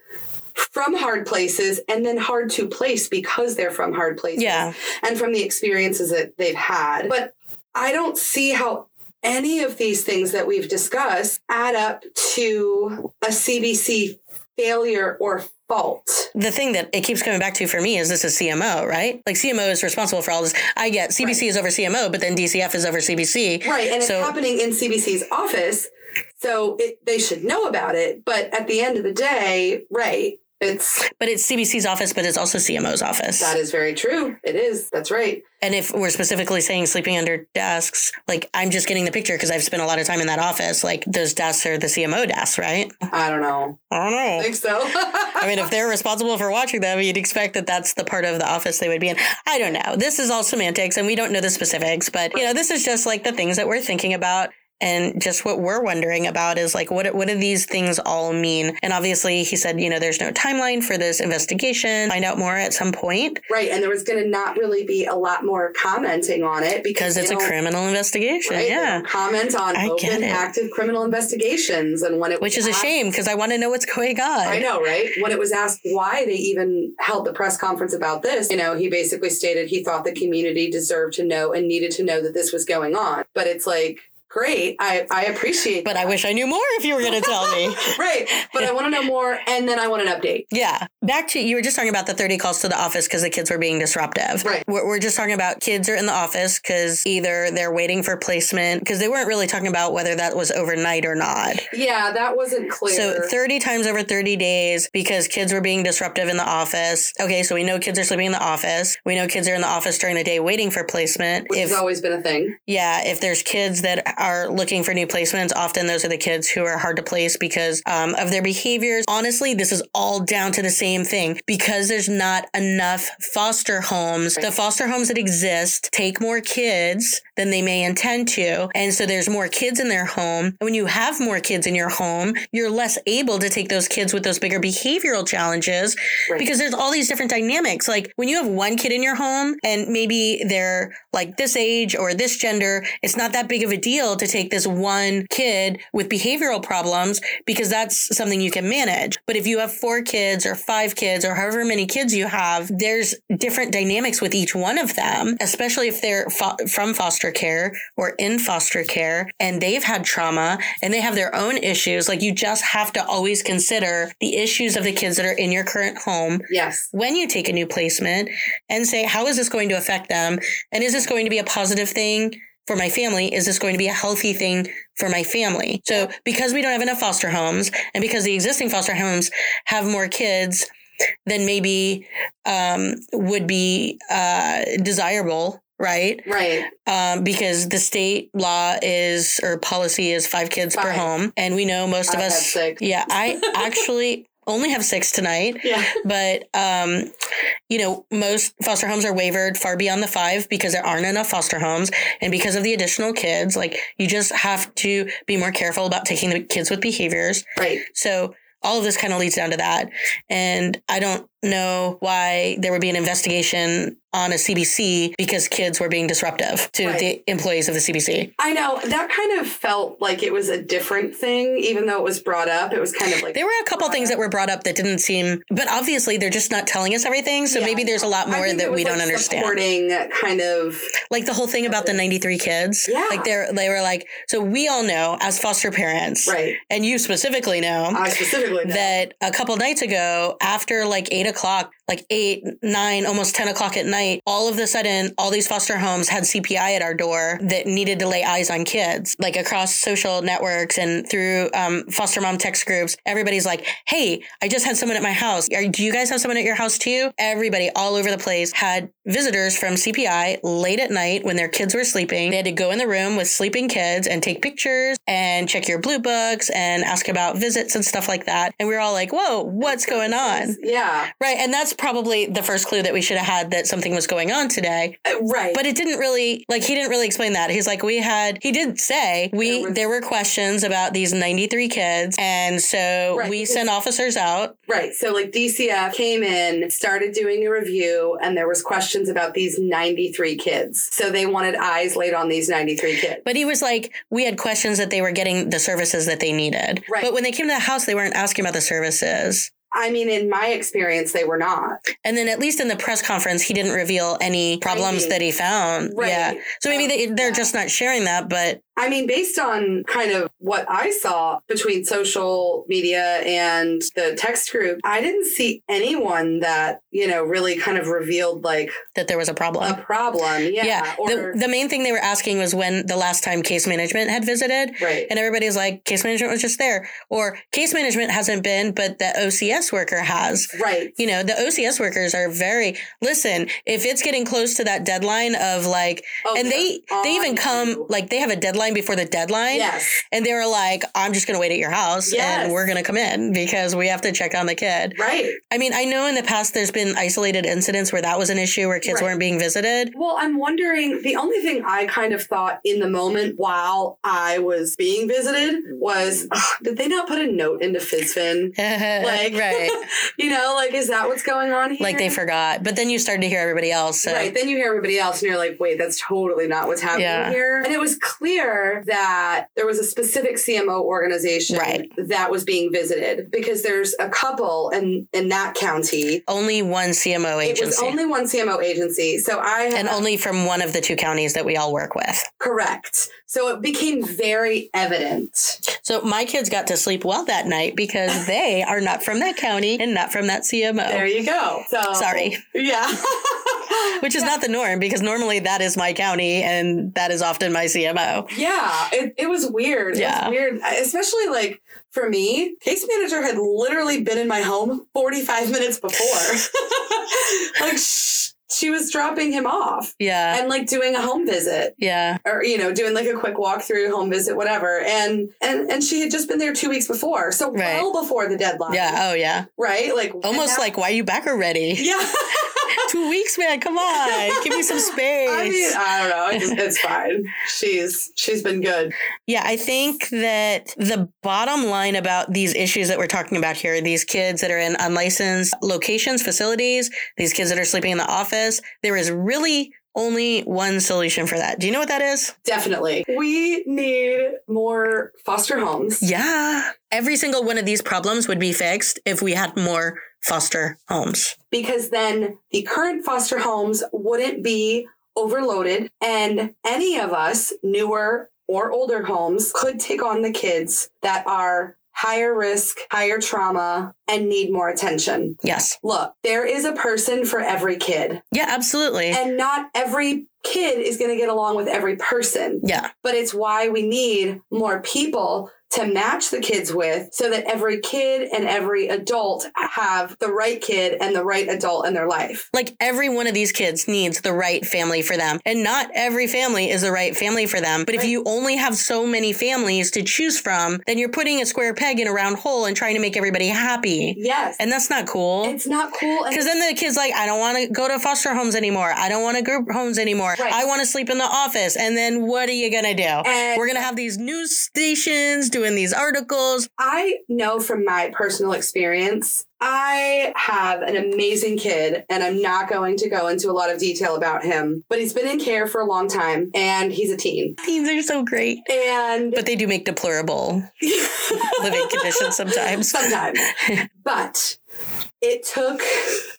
From hard places and then hard to place because they're from hard places. Yeah. And from the experiences that they've had. But I don't see how any of these things that we've discussed add up to a CBC failure or fault. The thing that it keeps coming back to for me is this is CMO, right? Like CMO is responsible for all this. I get CBC is over CMO, but then DCF is over CBC. Right, and it's happening in CBC's office, so it, they should know about it. But at the end of the day, right, it's But it's CBC's office, but it's also CMO's office. that is very true. It is. That's right. And if we're specifically saying sleeping under desks, like I'm just getting the picture because I've spent a lot of time in that office. Like those desks are the CMO desks, right? I don't know. I don't know. I think so. *laughs* I mean, if they're responsible for watching them, you'd expect that that's the part of the office they would be in. I don't know. This is all semantics and we don't know the specifics, but you know, this is just like the things that we're thinking about. And just what we're wondering about is like, what, what do these things all mean? And obviously, he said, you know, there's no timeline for this investigation. Find out more at some point right, and there was going to not really be a lot more commenting on it because it's a criminal investigation. Right, yeah. comment on I open, active criminal investigations, and when it Which was is a shame because I want to know what's going on. I know, right? When it was asked why they even held the press conference about this, you know, he basically stated he thought the community deserved to know and needed to know that this was going on. But it's like, great, I, I appreciate But I wish I knew more if you were going to tell me. *laughs* right. But I want to know more and then I want an update. Yeah. Back to you were just talking about the 30 calls to the office because the kids were being disruptive. Right. We're, we're just talking about kids are in the office because either they're waiting for placement because they weren't really talking about whether that was overnight or not. Yeah, that wasn't clear. So 30 times over 30 days because kids were being disruptive in the office. Okay, so we know kids are sleeping in the office. We know kids are in the office during the day waiting for placement. which If has always been a thing. Yeah, if there's kids that are looking for new placements, often those are the kids who are hard to place because um, of their behaviors. Honestly, this is all down to the same thing because there's not enough foster homes. The foster homes that exist take more kids than they may intend to. And so there's more kids in their home. And when you have more kids in your home, you're less able to take those kids with those bigger behavioral challenges Right. because there's all these different dynamics. Like when you have one kid in your home and maybe they're like this age or this gender, it's not that big of a deal to take this one kid with behavioral problems because that's something you can manage. But if you have four kids or five kids or however many kids you have, there's different dynamics with each one of them, especially if they're fo- from foster care or in foster care and they've had trauma and they have their own issues. Like you just have to always consider the issues of the kids that are in your current home Yes. when you take a new placement and say, how is this going to affect them? And is this going to be a positive thing for my family? Is this going to be a healthy thing for my family? So, because we don't have enough foster homes and because the existing foster homes have more kids than maybe um, would be uh, desirable. Right. Right. Um, because the state law is or policy is five kids per home. And we know most of I have us. six. Yeah. I actually *laughs* only have six tonight Yeah. but um, you know most foster homes are waivered far beyond the five because there aren't enough foster homes and because of the additional kids like you just have to be more careful about taking the kids with behaviors Right. so all of this kind of leads down to that and i don't know why there would be an investigation on a cbc because kids were being disruptive to Right. the employees of the cbc I know that kind of felt like it was a different thing, even though it was brought up. It was kind of like there were a couple things that were brought up that didn't seem but obviously they're just not telling us everything so Yeah, maybe there's a lot more that we don't understand Supporting kind of like the whole thing about the 93 kids Yeah. like they're they were like so we all know as foster parents right. and you specifically know I specifically know. that a couple nights ago after like eight o'clock o'clock like eight, nine, almost 10 o'clock at night, all of a sudden, all these foster homes had CPI at our door that needed to lay eyes on kids, like across social networks and through um, foster mom text groups. Everybody's like, hey, I just had someone at my house. Are, do you guys have someone at your house too? Everybody all over the place had visitors from CPI late at night when their kids were sleeping. They had to go in the room with sleeping kids and take pictures and check your blue books and ask about visits and stuff like that. And we were all like, whoa, what's going on? Yeah. Right. And that's probably the first clue that we should have had that something was going on today. Uh, right. But it didn't really, like, he didn't really explain that. He's like, we had, he did say, we, There was- there were questions about these 93 kids. And so Right, we sent officers out. Right. So like DCF came in, started doing a review, and there was questions about these 93 kids. So they wanted eyes laid on these 93 kids. But he was like, we had questions that they were getting the services that they needed. Right. But when they came to the house, they weren't asking about the services. I mean, in my experience, they were not. And then at least in the press conference, he didn't reveal any problems Right. that he found. Right. Yeah. So maybe they, they're yeah. just not sharing that, but I mean, based on kind of what I saw between social media and the text group, I didn't see anyone that, you know, really kind of revealed like that there was a problem. a problem. Yeah. Yeah. Or, the, the main thing they were asking was when the last time case management had visited. right. And everybody's like, case management was just there. Or case management hasn't been, but the OCS worker has. right. You know, the OCS workers are very, listen, if it's getting close to that deadline of like, Oh, and they, they're even come, you. like, they have a deadline before the deadline. Yes. And they were like, I'm just going to wait at your house Yes. and we're going to come in because we have to check on the kid. Right. I mean, I know in the past there's been isolated incidents where that was an issue where kids Right. weren't being visited. Well, I'm wondering the only thing I kind of thought in the moment while I was being visited was, mm. "Ugh, did they not put a note into FSFN? *laughs* Like, right. *laughs* You know, like, is that what's going on here? Like they forgot. But then you started to hear everybody else. So. Right. Then you hear everybody else and you're like, wait, that's totally not what's happening Yeah. here. And it was clear that there was a specific CMO organization Right. that was being visited because there's a couple in, in that county. Only one CMO agency. It was only one CMO agency. So I have and only from one of the two counties that we all work with. correct. So it became very evident. So my kids got to sleep well that night because *laughs* they are not from that county and not from that CMO. There you go. So Sorry. Yeah. *laughs* Which is not the norm because normally that is my county and that is often my CMO. Yeah, it, it was weird. Yeah. Was weird, especially like for me, case manager had literally been in my home 45 minutes before. *laughs* like sh- she was dropping him off Yeah. and like doing a home visit Yeah. or you know doing like a quick walk through home visit whatever and and and she had just been there 2 weeks before so Right. well before the deadline Yeah. Oh, yeah. right like Almost and like, why are you back already? yeah *laughs* Two weeks, man. Come on. *laughs* Give me some space. I mean I don't know it's, it's *laughs* fine she's she's been good Yeah, I think that the bottom line about these issues that we're talking about here, these kids that are in unlicensed locations, facilities, these kids that are sleeping in the office, there is really only one solution for that. Do you know what that is? definitely we need more foster homes Yeah. Every single one of these problems would be fixed if we had more foster homes. because then the current foster homes wouldn't be overloaded and any of us newer or older homes could take on the kids that are higher risk, higher trauma and need more attention. Yes. Look, there is a person for every kid Yeah, absolutely. and not every kid is going to get along with every person, yeah. but it's why we need more people to match the kids with so that every kid and every adult have the right kid and the right adult in their life. Like every one of these kids needs the right family for them. And not every family is the right family for them. But if you only have so many families to choose from, then you're putting a square peg in a round hole and trying to make everybody happy. Yes. And that's not cool. it's not cool. Because then the kid's like, I don't want to go to foster homes anymore. I don't want to group homes anymore. Right. I want to sleep in the office. And then what are you going to do? And- We're going to have these news stations doing these articles. I know from my personal experience, I have an amazing kid, and I'm not going to go into a lot of detail about him, but he's been in care for a long time and he's a teen. Teens are so great. And But they do make deplorable *laughs* living conditions sometimes. sometimes. *laughs* But it took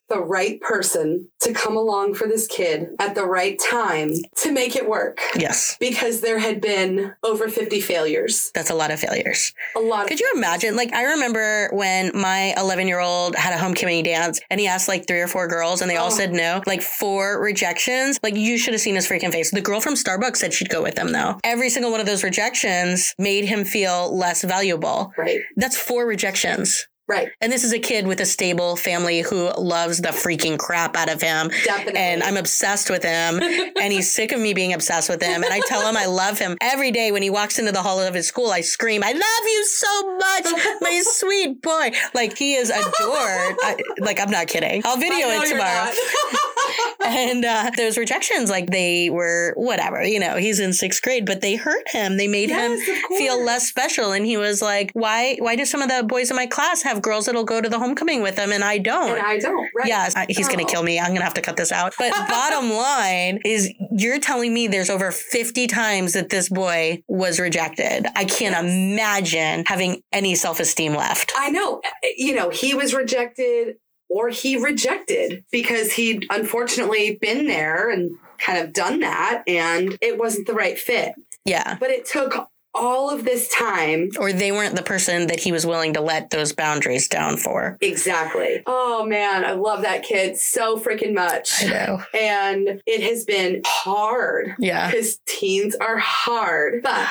the right person to come along for this kid at the right time to make it work Yes. because there had been over 50 failures. That's a lot of failures. A lot of Could you imagine? Like, I remember when my 11 year old had a homecoming dance and he asked like three or four girls and they all Oh. said no. Like, four rejections. Like, you should have seen his freaking face. The girl from Starbucks said she'd go with him, though. Every single one of those rejections made him feel less valuable. Right, That's four rejections. Right. And this is a kid with a stable family who loves the freaking crap out of him. Definitely. And I'm obsessed with him. *laughs* and he's sick of me being obsessed with him. And I tell him I love him. Every day when he walks into the hall of his school, I scream, I love you so much, my *laughs* sweet boy. Like he is adored. I, like I'm not kidding. I'll video it tomorrow. *laughs* and uh, those rejections, like they were whatever, you know, he's in sixth grade, but they hurt him. They made Yes, him feel less special. And he was like, why, why do some of the boys in my class have girls that'll go to the homecoming with them and I don't? and I don't. Right. Yes, I, he's going to kill me. I'm going to have to cut this out. But *laughs* bottom line is you're telling me there's over 50 times that this boy was rejected. I can't imagine having any self esteem left. I know. You know, he was rejected or he rejected because he'd unfortunately been there and kind of done that and it wasn't the right fit. Yeah. But it took all of this time. Or they weren't the person that he was willing to let those boundaries down for. Exactly. Oh man, I love that kid so freaking much. I know. And it has been hard Yeah. because teens are hard, but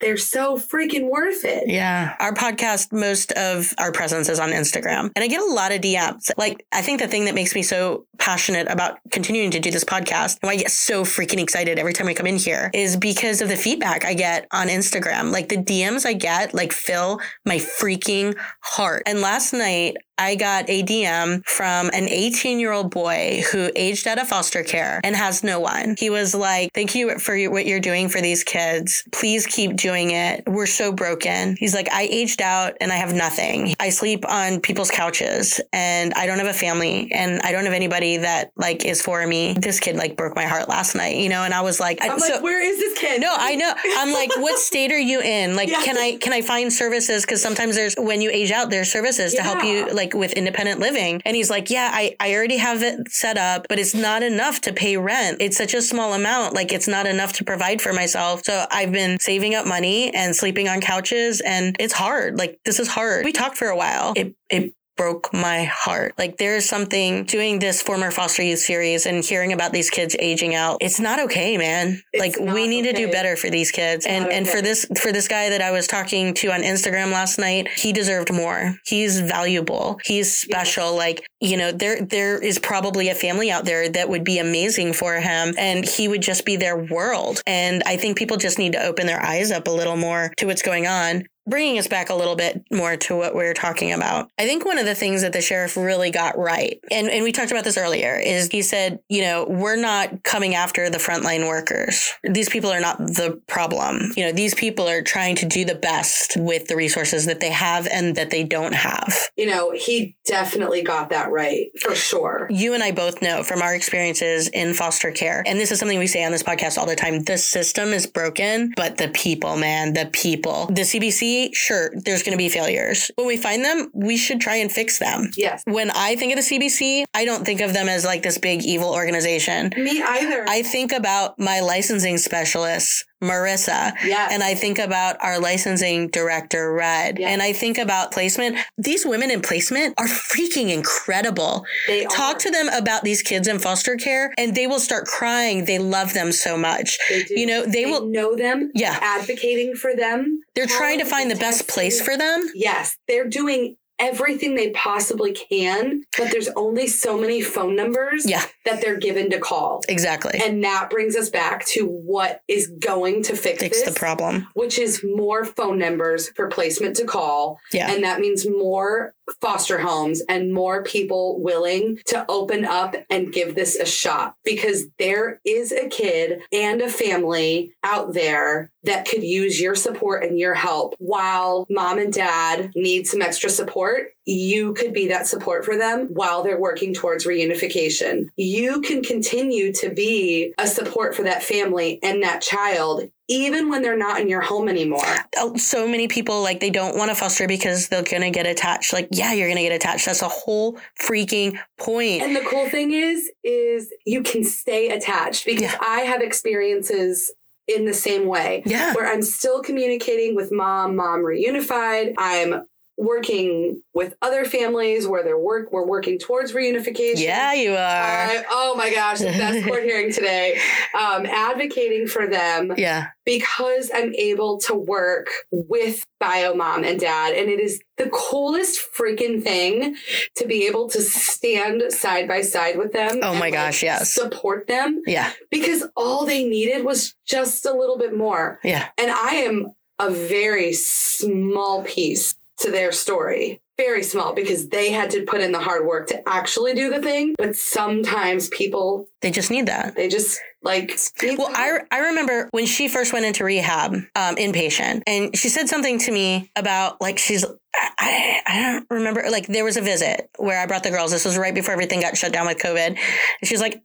they're so freaking worth it. Yeah. Our podcast, most of our presence is on Instagram. And I get a lot of DMs. Like, I think the thing that makes me so passionate about continuing to do this podcast and why I get so freaking excited every time I come in here is because of the feedback I get on Instagram. Like, the DMs I get, like, fill my freaking heart. And last night, I got a DM from an 18 year old boy who aged out of foster care and has no one. He was like, Thank you for what you're doing for these kids. Please keep doing it. We're so broken. He's like, I aged out and I have nothing. I sleep on people's couches and I don't have a family and I don't have anybody that like is for me. This kid like broke my heart last night, you know? And I was like, I'm so- like, where is this kid? no, I know. I'm like, what *laughs* state are you in? Like, Yeah. can I can I find services? Because sometimes there's when you age out, there's services to help you Yeah. Like with independent living. And he's like, yeah, I I already have it set up, but it's not enough to pay rent. It's such a small amount. Like, it's not enough to provide for myself. So I've been saving up money and sleeping on couches, and it's hard. Like, this is hard. We talked for a while. It it broke my heart. Like there's something doing this former foster youth series and hearing about these kids aging out. It's not okay, man. It's like we need to do better for these kids. And not and for this for this guy that I was talking to on Instagram last night, he deserved more. He's valuable. He's special. Like, you know, there there is probably a family out there that would be amazing for him and he would just be their world. And I think people just need to open their eyes up a little more to what's going on bringing us back a little bit more to what we are talking about. I think one of the things that the sheriff really got right, and, and we talked about this earlier, is he said, you know, we're not coming after the frontline workers. These people are not the problem. You know, these people are trying to do the best with the resources that they have and that they don't have. You know, he definitely got that right for sure. You and I both know from our experiences in foster care, and this is something we say on this podcast all the time the system is broken, but the people, man, the people. The CBC, sure, there's going to be failures. When we find them, we should try and fix them. Yes. When I think of the CBC, I don't think of them as like this big evil organization. Me either. I think about my licensing specialist, Marissa. Yes. And I think about our licensing director, Red. Yes. And I think about placement. These women in placement are freaking incredible. They Talk are. to them about these kids in foster care and they will start crying. They love them so much. They. You know, they will, know them. Yeah. Advocating for them. they're trying to find the best place for them. Yes, they're doing everything they possibly can, but there's only so many phone numbers Yeah. that they're given to call. Exactly. And that brings us back to what is going to fix, Fix this, the problem. which is more phone numbers for placement to call. Yeah. And that means more foster homes and more people willing to open up and give this a shot because there is a kid and a family out there that could use your support and your help while mom and dad need some extra support. You could be that support for them while they're working towards reunification. You can continue to be a support for that family and that child even when they're not in your home anymore. Oh, So many people like they don't want to foster because they're gonna get attached. Like, yeah, you're gonna get attached. That's a whole freaking point. And the cool thing is, is you can stay attached because Yeah. I have experiences in the same way yeah. where I'm still communicating with mom, mom reunified. I'm working with other families where they're work we're working towards reunification. Yeah, you are. I- oh my gosh, the best *laughs* court hearing today. Um, advocating for them yeah. because I'm able to work with bio mom and dad. And it is the coolest freaking thing to be able to stand side by side with them. Oh and, my like, gosh, yes. Support them Yeah. because all they needed was just a little bit more. Yeah. And I am a very small piece to their story. Very small because they had to put in the hard work to actually do the thing. But sometimes people, They just need that. they just like. Well, I, I remember when she first went into rehab, um, inpatient, and she said something to me about like she's I, I don't remember like there was a visit where I brought the girls. This was right before everything got shut down with COVID. And she's like,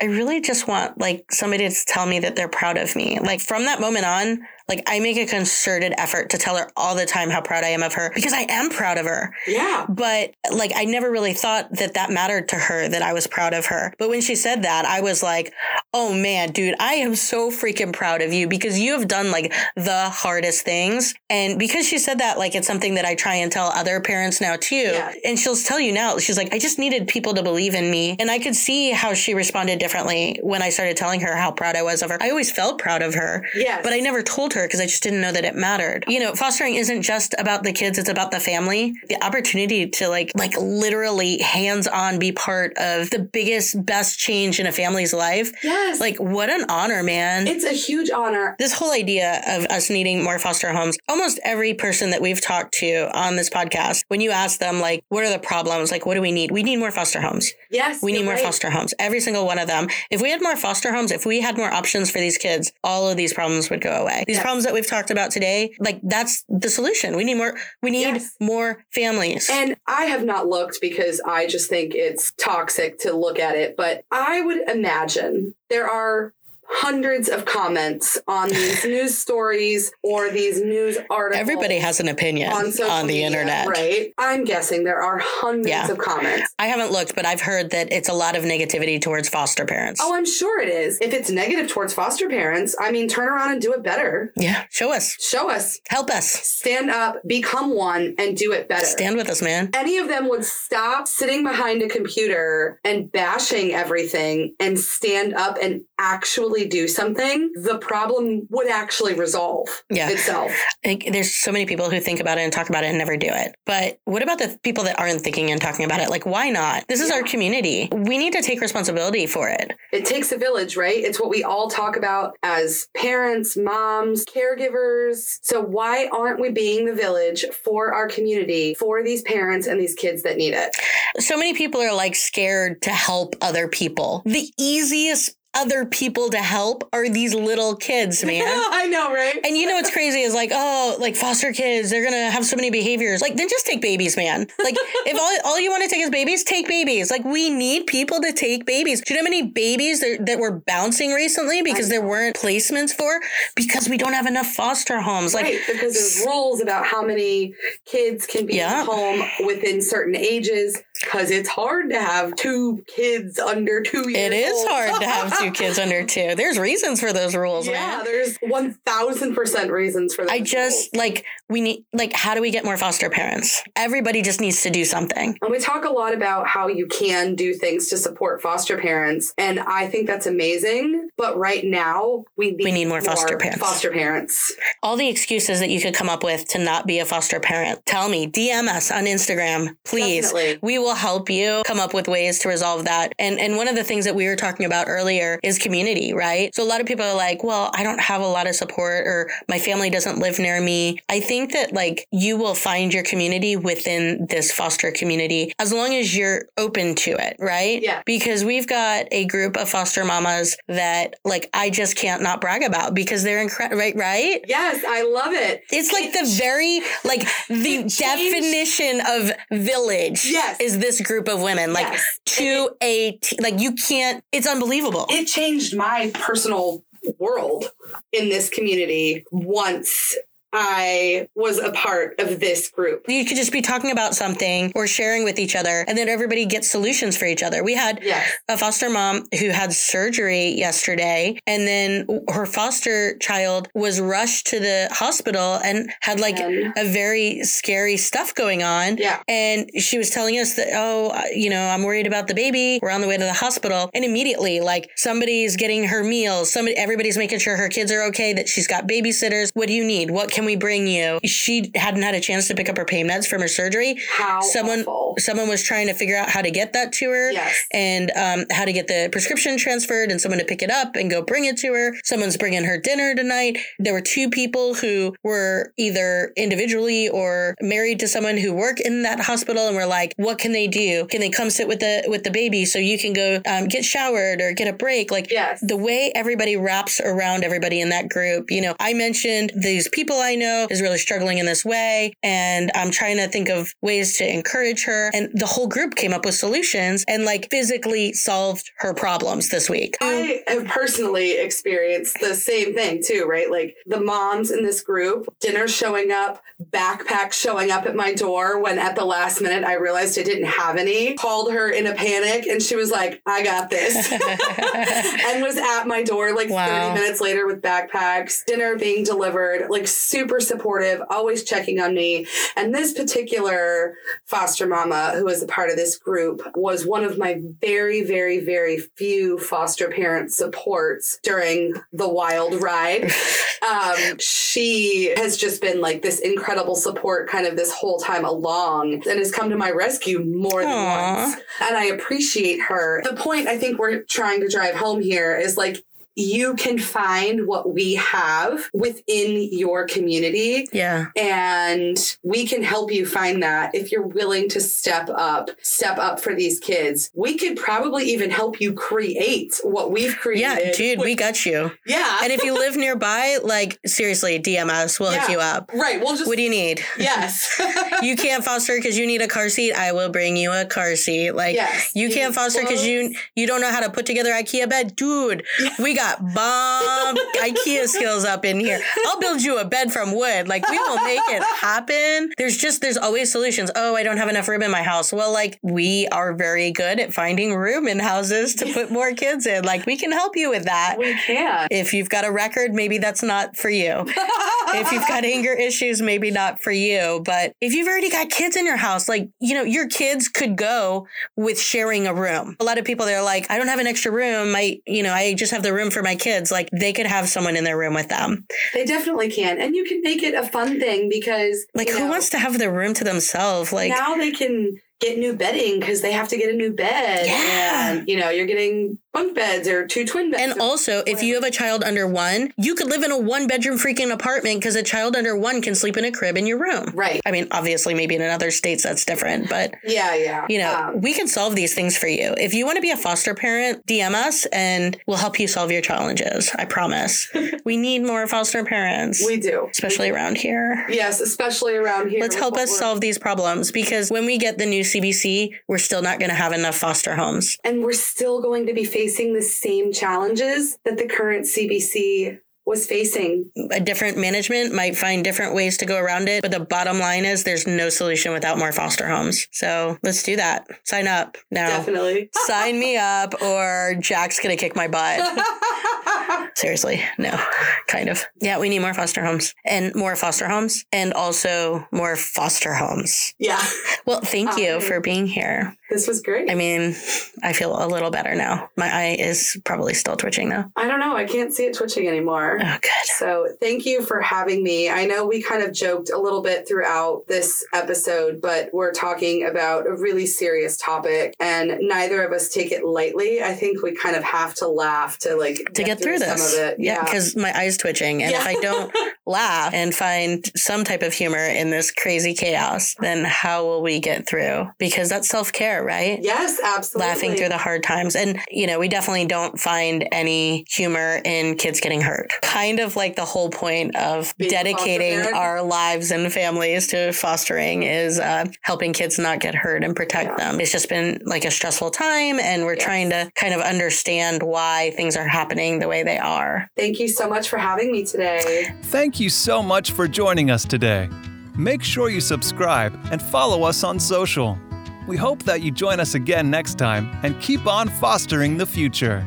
I really just want like somebody to tell me that they're proud of me. Like from that moment on, like I make a concerted effort to tell her all the time how proud I am of her because I am proud of her. yeah. But like, I never really thought that that mattered to her, that I was proud of her. But when she said that, I was like, oh man, dude, I am so freaking proud of you because you have done like the hardest things. And because she said that, like, it's something that I try and tell other parents now too. Yeah. And she'll tell you now, she's like, I just needed people to believe in me. And I could see how she responded differently when I started telling her how proud I was of her. I always felt proud of her. Yeah. But I never told her because I just didn't know that it mattered. You know, fostering isn't just about the kids, it's about the family. The opportunity to like like literally hands-on be part of the biggest best change in a family's life. Yes. Like what an honor, man. it's a huge honor. this whole idea of us needing more foster homes, almost every person that we've talked to on this podcast, when you ask them, like, what are the problems? Like, what do we need? We need more foster homes. Yes. We need more right. foster homes. Every single one of them. If we had more foster homes, if we had more options for these kids, all of these problems would go away. These Yes. problems that we've talked about today, like that's the solution. We need more. We need Yes. more families. And I have not looked because I just think it's toxic to look at it. But I would imagine there are hundreds of comments on these *laughs* news stories or these news articles. Everybody has an opinion on, on, the media, internet. right? I'm guessing there are hundreds Yeah. of comments. I haven't looked, but I've heard that it's a lot of negativity towards foster parents. Oh, I'm sure it is. If it's negative towards foster parents, I mean, turn around and do it better. yeah. Show us. Show us. Help us. Stand up, become one, and do it better. Stand with us, man. any of them would stop sitting behind a computer and bashing everything and stand up and actually do something, the problem would actually resolve Yeah. itself. I think there's so many people who think about it and talk about it and never do it. But what about the people that aren't thinking and talking about it? Like, why not? This is our community. We need to take responsibility for it. It takes a village, right? It's what we all talk about as parents, moms, caregivers. So why aren't we being the village for our community, for these parents and these kids that need it? So many people are like scared to help other people. The easiest other people to help are these little kids, *laughs* man. I know, right? And you know what's crazy is like, oh, like foster kids, they're gonna have so many behaviors. Like, then just take babies, man. Like, *laughs* if all, all you want to take is babies, take babies. Like, we need people to take babies. Do you know how many babies that, that were bouncing recently because there weren't placements for? Because we don't have enough foster homes. Like, right, because there's rules about how many kids can be Yeah. home within certain ages. Because it's hard to have two kids under two years. it is old. hard to have two kids under *laughs* two. There's reasons for those rules, Yeah, man. there's one thousand percent reasons for that. I just like we need like how do we get more foster parents? Everybody just needs to do something. And we talk a lot about how you can do things to support foster parents, and I think that's amazing. But right now, we need, We need more foster parents. Foster parents. All the excuses that you could come up with to not be a foster parent. Tell me, DM us on Instagram, please. Definitely. We will help you come up with ways to resolve that. And and one of the things that we were talking about earlier is community, right? So a lot of people are like, "Well, I don't have a lot of support or my family doesn't live near me." I think that like you will find your community within this foster community as long as you're open to it, right? Yeah. Because we've got a group of foster mamas that like I just can't not brag about because they're incredible, right? Right? Yes, I love it. It's like the very like the definition of village. Yes. is this group of women like Yes. to a t- like you can't. It's unbelievable. It changed my personal world in this community once I was a part of this group. You could just be talking about something or sharing with each other, and then everybody gets solutions for each other. We had Yes. a foster mom who had surgery yesterday, and then her foster child was rushed to the hospital and had like a very scary stuff going on. Yeah. And she was telling us that, oh, you know, I'm worried about the baby. We're on the way to the hospital. And immediately, like, somebody's getting her meals. Somebody, everybody's making sure her kids are okay, that she's got babysitters. What do you need? What can we bring you? She hadn't had a chance to pick up her pain meds from her surgery. How Someone, awful. someone was trying to figure out how to get that to her Yes. and um, how to get the prescription transferred and someone to pick it up and go bring it to her. Someone's bringing her dinner tonight. There were two people who were either individually or married to someone who work in that hospital and were like, what can they do? Can they come sit with the with the baby so you can go um, get showered or get a break? Like Yes. the way everybody wraps around everybody in that group. You know, I mentioned these people I know is really struggling in this way, and I'm trying to think of ways to encourage her. And the whole group came up with solutions and like physically solved her problems this week. I have personally experienced the same thing too, right? Like the moms in this group, dinner showing up, backpack showing up at my door when at the last minute I realized I didn't have any. Called her in a panic and she was like, I got this. *laughs* and was at my door like Wow. 30 minutes later with backpacks, dinner being delivered, like super supportive, always checking on me. And this particular foster mama who was a part of this group was one of my very, very, very few foster parent supports during the wild ride. *laughs* Um, she has just been like this incredible support kind of this whole time along and has come to my rescue more than Aw. once. And I appreciate her. The point I think we're trying to drive home here is like, you can find what we have within your community Yeah. and we can help you find that if you're willing to step up step up for these kids we could probably even help you create what we've created Yeah, dude, we got you. yeah And if you live nearby, like seriously, DM us. We'll hook you up. right we'll just What do you need? yes *laughs* you can't foster because you need a car seat. I will bring you a car seat. Like Yes. you You can't foster because you you don't know how to put together IKEA bed, dude. We got bomb *laughs* IKEA skills up in here. I'll build you a bed from wood. Like we will make it happen. There's just there's always solutions. Oh, I don't have enough room in my house. Well, like we are very good at finding room in houses to put more kids in. Like we can help you with that. we can If you've got a record, maybe that's not for you. if you've got *laughs* anger issues, maybe not for you. But if you've already got kids in your house, like, you know, your kids could go with sharing a room. A lot of people, they're like, I don't have an extra room. I, you know, I just have the room for my kids. Like, they could have someone in their room with them. they definitely can and you can make it a fun thing because Like, who know, wants to have the room to themselves? Like, now they can get new bedding because they have to get a new bed Yeah. and you know you're getting bunk beds or two twin beds and also, if you have a child under one, you could live in a one bedroom freaking apartment because a child under one can sleep in a crib in your room. right I mean, obviously, maybe in other states that's different, but yeah yeah you know, Um, we can solve these things for you. If you want to be a foster parent, DM us and we'll help you solve your challenges. I promise. *laughs* we need more foster parents, we do especially around here. Yes, especially around here. Let's help us solve these problems because when we get the new CBC, we're still not going to have enough foster homes. And we're still going to be facing the same challenges that the current CBC was facing. A different management might find different ways to go around it, but the bottom line is there's no solution without more foster homes. So let's do that. Sign up now. Definitely. *laughs* Sign me up, or Jack's going to kick my butt. *laughs* Seriously, no, kind of. Yeah, we need more foster homes and more foster homes and also more foster homes. yeah, Well, thank you Um, for being here. this was great. I mean, I feel a little better now. My eye is probably still twitching though. I don't know. I can't see it twitching anymore. Oh, good. So, thank you for having me. I know we kind of joked a little bit throughout this episode, but we're talking about a really serious topic, and neither of us take it lightly. I think we kind of have to laugh to like To get through some this. of it. Yeah, because my eye's twitching. And if I don't *laughs* laugh and find some type of humor in this crazy chaos, then how will we get through? Because that's self care, right? Yes, absolutely. Laughing through the hard times. And, you know, we definitely don't find any humor in kids getting hurt. Kind of like the whole point of Being dedicating our lives and families to fostering is uh, helping kids not get hurt and protect Yeah. them. It's just been like a stressful time, and we're Yes. trying to kind of understand why things are happening the way they are. Thank you so much for having me today. Thank you so much for joining us today. Make sure you subscribe and follow us on social. We hope that you join us again next time and keep on fostering the future.